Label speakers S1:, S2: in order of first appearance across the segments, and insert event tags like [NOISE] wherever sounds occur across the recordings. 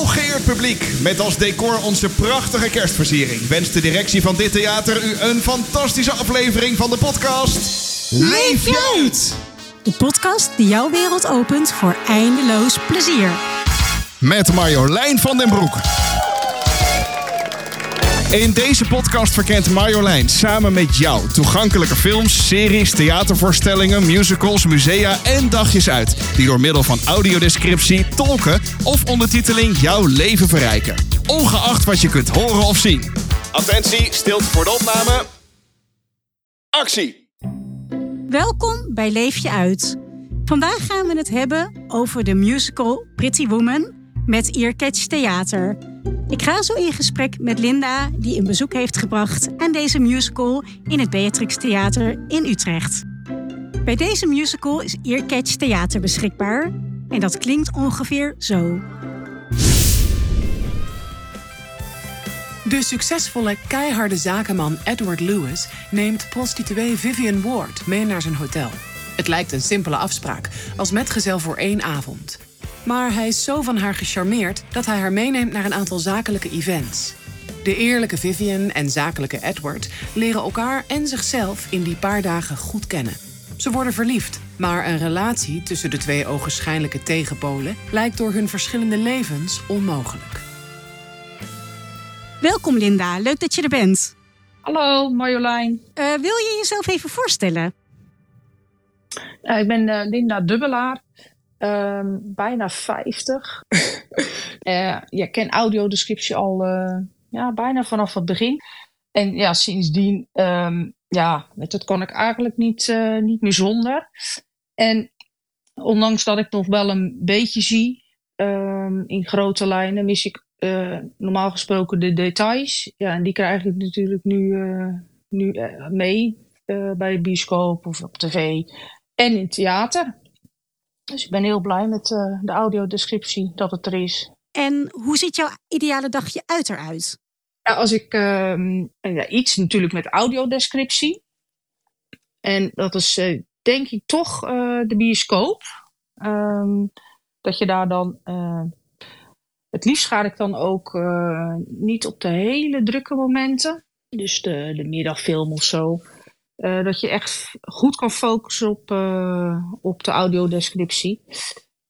S1: Hooggeëerd publiek, met als decor onze prachtige kerstversiering, wenst de directie van dit theater u een fantastische aflevering van de podcast. Leef je uit!
S2: De podcast die jouw wereld opent voor eindeloos plezier.
S1: Met Marjolein van den Broek. In deze podcast verkent Marjolein samen met jou toegankelijke films, series, theatervoorstellingen, musicals, musea en dagjes uit. Die door middel van audiodescriptie, tolken of ondertiteling jouw leven verrijken. Ongeacht wat je kunt horen of zien. Attentie, stilte voor de opname. Actie!
S2: Welkom bij Leef je uit. Vandaag gaan we het hebben over de musical Pretty Woman met Earcatch Theater. Ik ga zo in gesprek met Linda, die een bezoek heeft gebracht aan deze musical in het Beatrix Theater in Utrecht. Bij deze musical is Earcatch Theater beschikbaar en dat klinkt ongeveer zo.
S3: De succesvolle, keiharde zakenman Edward Lewis neemt prostituee Vivian Ward mee naar zijn hotel. Het lijkt een simpele afspraak, als metgezel voor één avond. Maar hij is zo van haar gecharmeerd dat hij haar meeneemt naar een aantal zakelijke events. De eerlijke Vivian en zakelijke Edward leren elkaar en zichzelf in die paar dagen goed kennen. Ze worden verliefd, maar een relatie tussen de twee ogenschijnlijke tegenpolen lijkt door hun verschillende levens onmogelijk.
S2: Welkom Linda, leuk dat je er bent.
S4: Hallo Marjolein.
S2: Uh, wil je jezelf even voorstellen?
S4: Uh, ik ben uh, Linda Dubbelaar, ehm, bijna 50. [LAUGHS] je ken audiodescriptie al ja, bijna vanaf het begin. En ja, sindsdien um, ja, dat kon ik eigenlijk niet, niet meer zonder. En ondanks dat ik nog wel een beetje zie um, in grote lijnen, mis ik normaal gesproken de details. Ja, en die krijg ik natuurlijk nu, nu mee bij de bioscoop of op tv en in theater. Dus ik ben heel blij met de audiodescriptie dat het er is.
S2: En hoe ziet jouw ideale dagje uit eruit?
S4: Ja, als ik ehm, ja, iets natuurlijk met audiodescriptie. En dat is denk ik toch de bioscoop. Um, dat je daar dan het liefst ga ik dan ook niet op de hele drukke momenten. Dus de, de middagfilm of zo. Uh, dat je echt goed kan focussen op, uh, op de audiodescriptie.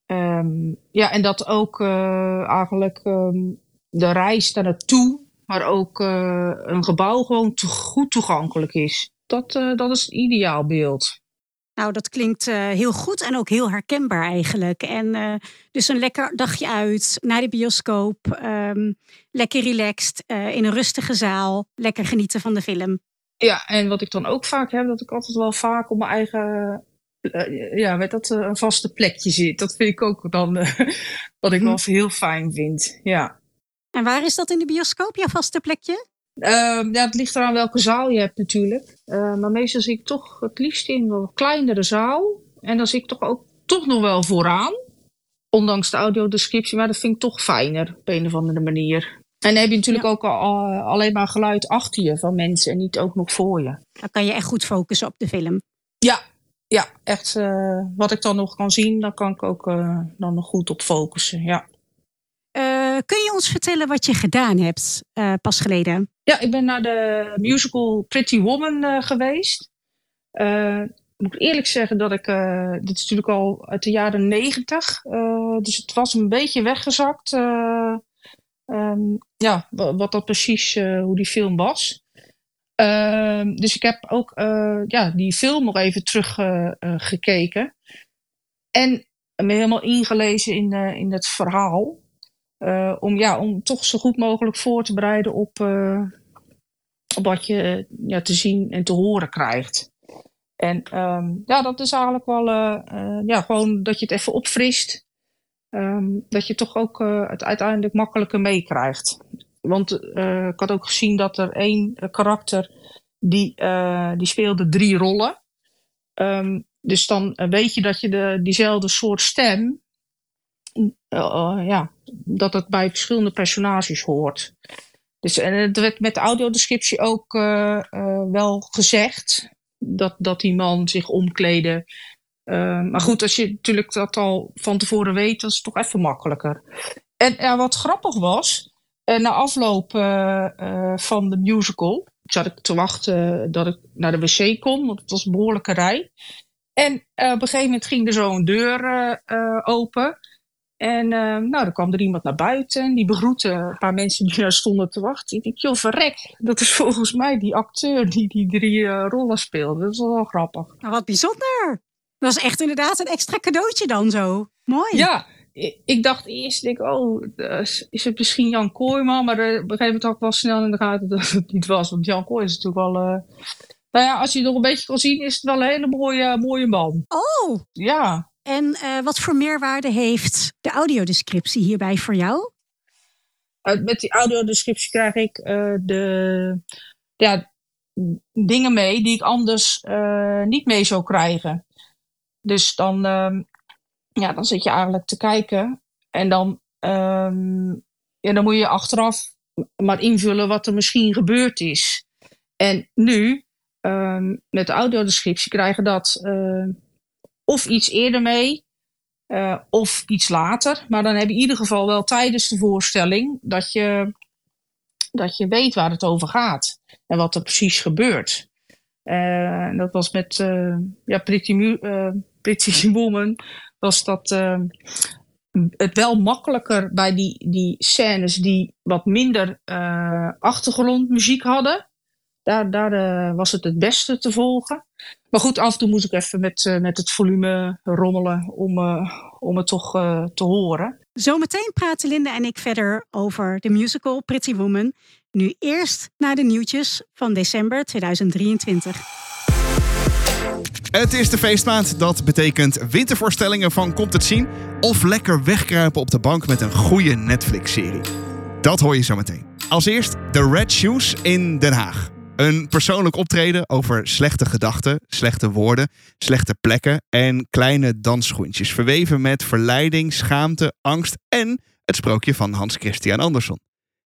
S4: Um, ja, en dat ook eigenlijk um, de reis daar naartoe, maar ook een gebouw gewoon te goed toegankelijk is. Dat, dat is het ideaal beeld.
S2: Nou, dat klinkt heel goed en ook heel herkenbaar eigenlijk. En dus een lekker dagje uit, naar de bioscoop, um, lekker relaxed, in een rustige zaal, lekker genieten van de film.
S4: Ja, en wat ik dan ook vaak heb, dat ik altijd wel vaak op mijn eigen, ja, weet dat, een vaste plekje zit. Dat vind ik ook dan [LAUGHS] wat ik wel mhm. heel fijn vind, ja.
S2: En waar is dat in de bioscoop, jouw vaste plekje?
S4: Uh, ja, het ligt eraan welke zaal je hebt natuurlijk. Uh, maar meestal zie ik toch het liefst in een kleinere zaal. En dan zie ik toch ook toch nog wel vooraan. Ondanks de audiodescriptie, maar dat vind ik toch fijner op een of andere manier. En dan heb je natuurlijk ook al, alleen maar geluid achter je van mensen en niet ook nog voor je.
S2: Dan kan je echt goed focussen op de film.
S4: Ja, ja echt. Uh, wat ik dan nog kan zien, daar kan ik ook uh, dan nog goed op focussen. Ja.
S2: Uh, kun je ons vertellen wat je gedaan hebt pas geleden?
S4: Ja, ik ben naar de musical Pretty Woman geweest. Moet ik eerlijk zeggen dat ik, dit is natuurlijk al uit de jaren negentig, dus het was een beetje weggezakt. Um, ja, wat, dat precies, hoe die film was. Ehm, dus ik heb ook ja, die film nog even teruggekeken. en me helemaal ingelezen in, in het verhaal. om, ja, om toch zo goed mogelijk voor te bereiden op, wat je ja, te zien en te horen krijgt. En um, ja, dat is eigenlijk wel ja, gewoon dat je het even opfrist. Um, dat je toch ook uh, het uiteindelijk makkelijker meekrijgt. Want ik had ook gezien dat er één karakter die, die speelde drie rollen. Um, dus dan weet je dat je de, diezelfde soort stem, ja, dat het bij verschillende personages hoort. Dus het werd met de audiodescriptie ook wel gezegd dat, dat die man zich omkleedde. Uh, maar goed, als je natuurlijk dat al van tevoren weet, dat is het toch even makkelijker. En ja, wat grappig was, na afloop van de musical zat ik te wachten dat ik naar de wc kon, want het was een behoorlijke rij. En op een gegeven moment ging er zo een deur open. En uh, nou, dan kwam er iemand naar buiten en die begroette een paar mensen die daar stonden te wachten. Ik dacht, joh, verrek, dat is volgens mij die acteur die die drie rollen speelde. Dat is wel grappig.
S2: Nou, wat bijzonder. Dat was echt inderdaad een extra cadeautje dan zo. Mooi.
S4: Ja, ik dacht eerst, denk, oh, is het misschien Jan Kooijman? Maar op een gegeven moment had ik wel snel in de gaten dat het niet was. Want Jan Kooij is natuurlijk wel... Uh, nou ja, als je het nog een beetje kan zien, is het wel een hele mooie, mooie man.
S2: Oh!
S4: Ja.
S2: En uh, wat voor meerwaarde heeft de audiodescriptie hierbij voor jou?
S4: Uh, met die audiodescriptie krijg ik de ja, dingen mee die ik anders niet mee zou krijgen. Dus dan, ehm, ja, dan zit je eigenlijk te kijken en dan, um, dan moet je achteraf maar invullen wat er misschien gebeurd is. En nu, um, met de audiodescriptie, krijgen dat of iets eerder mee, uh, of iets later. Maar dan heb je in ieder geval wel tijdens de voorstelling dat je, dat je weet waar het over gaat en wat er precies gebeurt. Uh, dat was met uh, ja, Pretty, Pretty [LAUGHS] Woman, was dat het wel makkelijker bij die, die scènes die wat minder achtergrondmuziek hadden. Daar, daar was het het beste te volgen. Maar goed, af en toe moest ik even met, met het volume rommelen om, om het toch te horen.
S2: Zometeen praten Linda en ik verder over de musical Pretty Woman. Nu eerst naar de nieuwtjes van december 2023.
S1: Het is de feestmaand. Dat betekent wintervoorstellingen van Komt het zien... of lekker wegkruipen op de bank met een goede Netflix-serie. Dat hoor je zometeen. Als eerst The Red Shoes in Den Haag. Een persoonlijk optreden over slechte gedachten, slechte woorden, slechte plekken en kleine dansschoentjes. Verweven met verleiding, schaamte, angst en het sprookje van Hans Christian Andersen.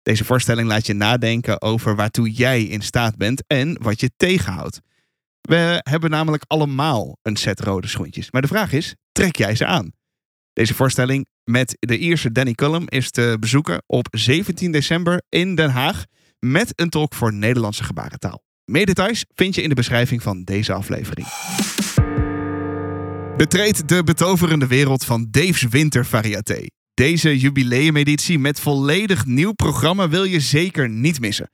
S1: Deze voorstelling laat je nadenken over waartoe jij in staat bent en wat je tegenhoudt. We hebben namelijk allemaal een set rode schoentjes. Maar de vraag is, trek jij ze aan? Deze voorstelling met de Ierse Danny Cullum is te bezoeken op 17 december in Den Haag met een tolk voor Nederlandse gebarentaal. Meer details vind je in de beschrijving van deze aflevering. Betreed de betoverende wereld van Dave's Winter Variété. Deze jubileumeditie met volledig nieuw programma wil je zeker niet missen.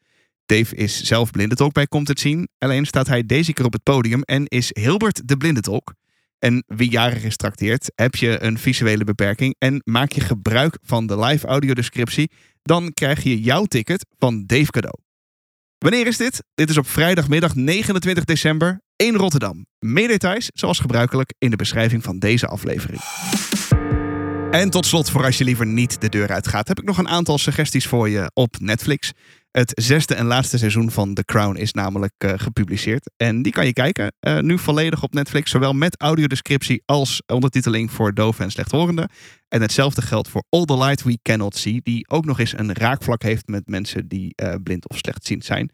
S1: Dave is zelf blindentolk bij Komt het Zien. Alleen staat hij deze keer op het podium en is Hilbert de blindentolk. En wie jarig is trakteert, heb je een visuele beperking en maak je gebruik van de live audiodescriptie, dan krijg je jouw ticket van Dave cadeau. Wanneer is dit? Dit is op vrijdagmiddag 29 december in Rotterdam. Meer details, zoals gebruikelijk, in de beschrijving van deze aflevering. En tot slot, voor als je liever niet de deur uitgaat, heb ik nog een aantal suggesties voor je op Netflix. Het zesde en laatste seizoen van The Crown is namelijk uh, gepubliceerd. En die kan je kijken, uh, nu volledig op Netflix. Zowel met audiodescriptie als ondertiteling voor doven en slechthorenden. En hetzelfde geldt voor All the Light We Cannot See. Die ook nog eens een raakvlak heeft met mensen die uh, blind of slechtziend zijn.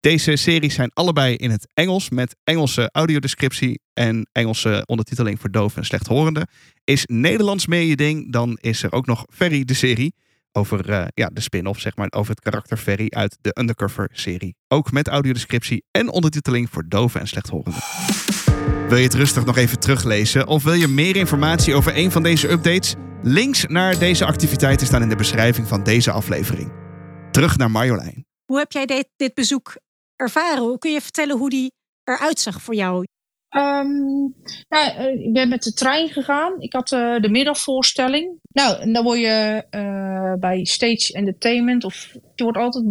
S1: Deze series zijn allebei in het Engels met Engelse audiodescriptie en Engelse ondertiteling voor doven en slechthorenden. Is Nederlands meer je ding, dan is er ook nog Ferry de serie over uh, ja, de spin-off, zeg maar, over het karakter Ferry uit de Undercover-serie. Ook met audiodescriptie en ondertiteling voor doven en slechthorenden. Wil je het rustig nog even teruglezen of wil je meer informatie over een van deze updates? Links naar deze activiteiten staan in de beschrijving van deze aflevering. Terug naar Marjolein.
S2: Hoe heb jij dit, dit bezoek ervaren? Kun je vertellen hoe die eruit zag voor jou?
S4: Um, nou, eh, ik ben met de trein gegaan. Ik had uh, de middagvoorstelling. Nou, en dan word je uh, bij Stage Entertainment, of je wordt altijd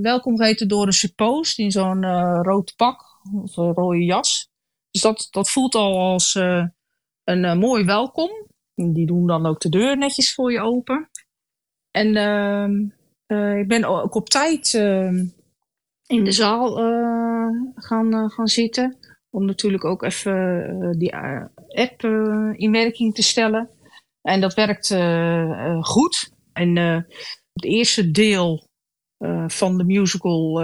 S4: welkom geheten door een suppost in zo'n rood pak of een rode jas. Dus dat, dat voelt al als een mooi welkom. Die doen dan ook de deur netjes voor je open. En ehm, ik ben ook op tijd ehm, in de zaal gaan, gaan zitten. Om natuurlijk ook even uh, die app in werking te stellen. En dat werkt goed. En het eerste deel van de musical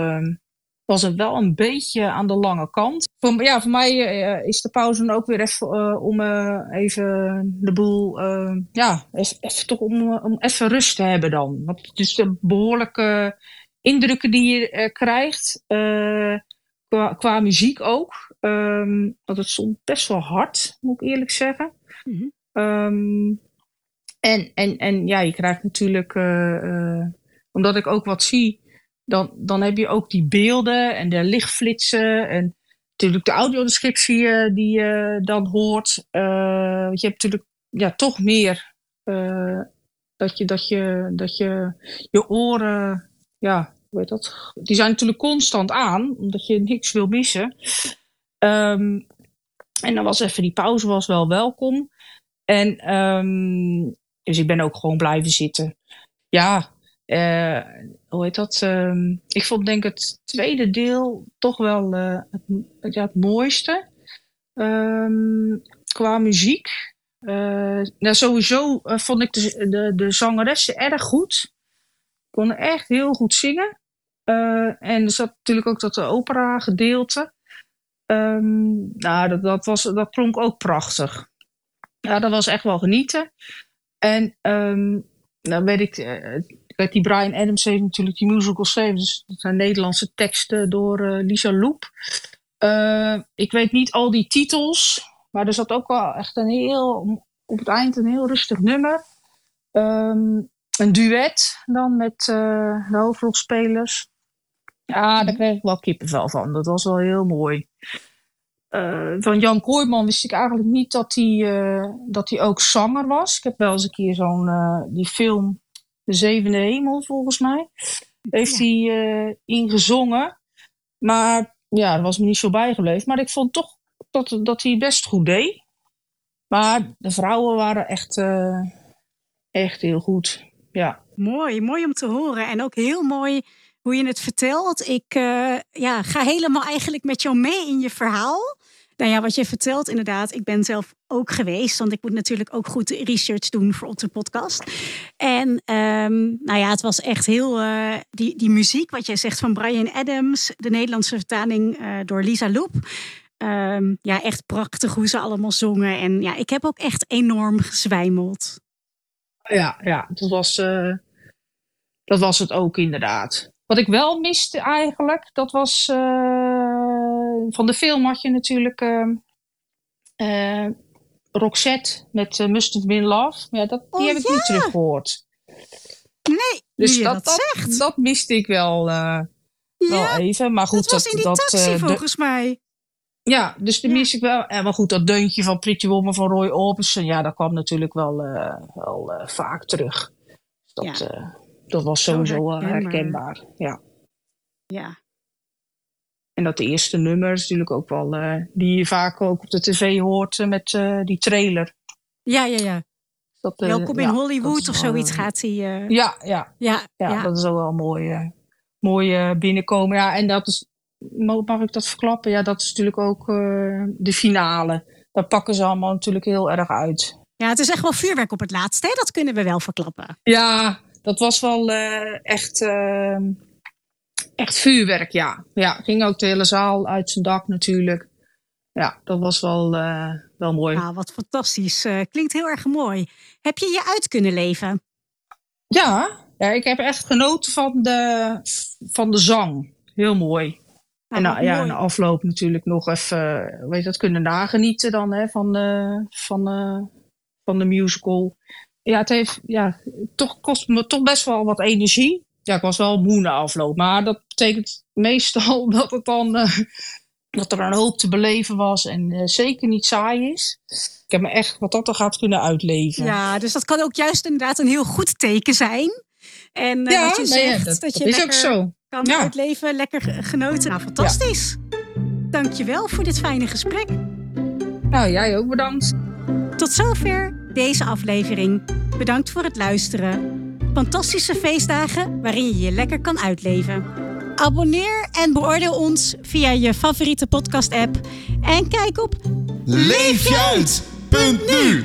S4: was het wel een beetje aan de lange kant. Voor, ja, voor mij eh, is de pauze dan ook weer even uh, om uh, even de boel, ja, even, even toch om, om even rust te hebben dan. Want het is de behoorlijke indrukken die je krijgt, qua, qua muziek ook. Um, want het stond best wel hard, moet ik eerlijk zeggen. Mm -hmm. um, en, en, en ja, je krijgt natuurlijk, omdat ik ook wat zie dan, dan heb je ook die beelden en de lichtflitsen en natuurlijk de audiodescriptie die je dan hoort. Je hebt natuurlijk ja, toch meer uh, dat, je, dat, je, dat je je oren, ja, hoe heet dat? Die zijn natuurlijk constant aan, omdat je niks wil missen. Um, en dan was even die pauze was wel welkom. En um, dus ik ben ook gewoon blijven zitten. Ja, uh, hoe heet dat? Uh, ik vond denk het tweede deel toch wel uh, het, het mooiste. Qua muziek. Uh, nou, sowieso vond ik de, de, de zangeressen erg goed. Konden echt heel goed zingen. en er zat natuurlijk ook dat opera gedeelte. Um, nou, dat, dat, was, dat klonk ook prachtig. Ja, dat was echt wel genieten. En dan weet ik, Kijk, die Brian Adams heeft natuurlijk die musical geschreven. Dus dat zijn Nederlandse teksten door uh, Lisa Loep. Uh, ik weet niet al die titels. Maar er zat ook wel echt een heel... Op het eind een heel rustig nummer. Um, een duet dan met uh, de hoofdrolspelers. Ja, daar kreeg ik wel kippenvel van. Dat was wel heel mooi. Uh, van Jan Kooijman wist ik eigenlijk niet dat hij, uh, dat hij ook zanger was. Ik heb wel eens een keer zo'n die film de Zevende Hemel, volgens mij. Heeft hij uh, ingezongen. Maar ja, dat was me niet zo bijgebleven. Maar ik vond toch dat, dat hij best goed deed. Maar de vrouwen waren echt, echt heel goed. Ja.
S2: Mooi, mooi om te horen. En ook heel mooi hoe je het vertelt. Ik uh, ja, ga helemaal eigenlijk met jou mee in je verhaal. Nou ja, wat je vertelt inderdaad. Ik ben zelf ook geweest. Want ik moet natuurlijk ook goed research doen voor onze podcast. En um, nou ja, het was echt heel... Uh, die, die muziek, wat jij zegt van Brian Adams. De Nederlandse vertaling uh, door Lisa Loep. Um, ja, echt prachtig hoe ze allemaal zongen. En ja, ik heb ook echt enorm gezwijmeld.
S4: Ja, ja dat, was, uh, dat was het ook inderdaad. Wat ik wel miste eigenlijk, dat was... van de film had je natuurlijk... Uh, Roxette met Must Have Been Love. Ja, dat, die
S2: oh,
S4: heb ik
S2: ja.
S4: niet teruggehoord.
S2: Nee,
S4: dus
S2: dat,
S4: dat,
S2: zegt.
S4: dat miste ik wel, ja, wel even. Maar goed,
S2: dat was in die
S4: dat,
S2: taxi volgens mij.
S4: Ja, dus die ja. mis ik wel. En maar goed, dat deuntje van Pretty Woman van Roy Orbison, ja, dat kwam natuurlijk wel, wel vaak terug. Dat, ja. dat was sowieso herkenbaar. herkenbaar. Ja.
S2: Ja.
S4: En dat de eerste nummer is natuurlijk ook wel, die je vaak ook op de tv hoort met die trailer.
S2: Ja, ja, ja. Dat, Welkom in ja, Hollywood of zoiets gaat hij.
S4: Ja, ja,
S2: ja,
S4: ja. Ja, dat is ook wel mooi, mooi binnenkomen. Ja, en dat is, mag ik dat verklappen? Ja, dat is natuurlijk ook de finale. Daar pakken ze allemaal natuurlijk heel erg uit.
S2: Ja, het is echt wel vuurwerk op het laatste, hè? dat kunnen we wel verklappen.
S4: Ja, dat was wel echt echt vuurwerk, ja. Ja, ging ook de hele zaal uit zijn dak natuurlijk. Ja, dat was wel, wel mooi.
S2: Nou, wat fantastisch. Klinkt heel erg mooi. Heb je je uit kunnen leven?
S4: Ja, ja ik heb echt genoten van de, van de zang. Heel mooi. Nou, en nou, ja, de afloop natuurlijk nog even, weet je, dat kunnen nagenieten dan hè, van, de, van, de, van de musical. Ja, het heeft, ja, toch kost me toch best wel wat energie ja, ik was wel moe na afloop. Maar dat betekent meestal [LAUGHS] dat het dan uh, dat er een hoop te beleven was en zeker niet saai is. Ik heb me echt wat dat er gaat kunnen uitleven.
S2: Ja, dus dat kan ook juist inderdaad een heel goed teken zijn. En
S4: ja,
S2: wat je
S4: nee,
S2: zegt,
S4: dat,
S2: dat je
S4: dat is ook zo.
S2: Kan
S4: ja.
S2: uitleven, lekker genoten. Nou, fantastisch. Ja. Dankjewel voor dit fijne gesprek.
S4: Nou, jij ook bedankt.
S2: Tot zover deze aflevering. Bedankt voor het luisteren. Fantastische feestdagen waarin je je lekker kan uitleven. Abonneer en beoordeel ons via je favoriete podcast-app. En kijk op
S1: leefjeuit.nu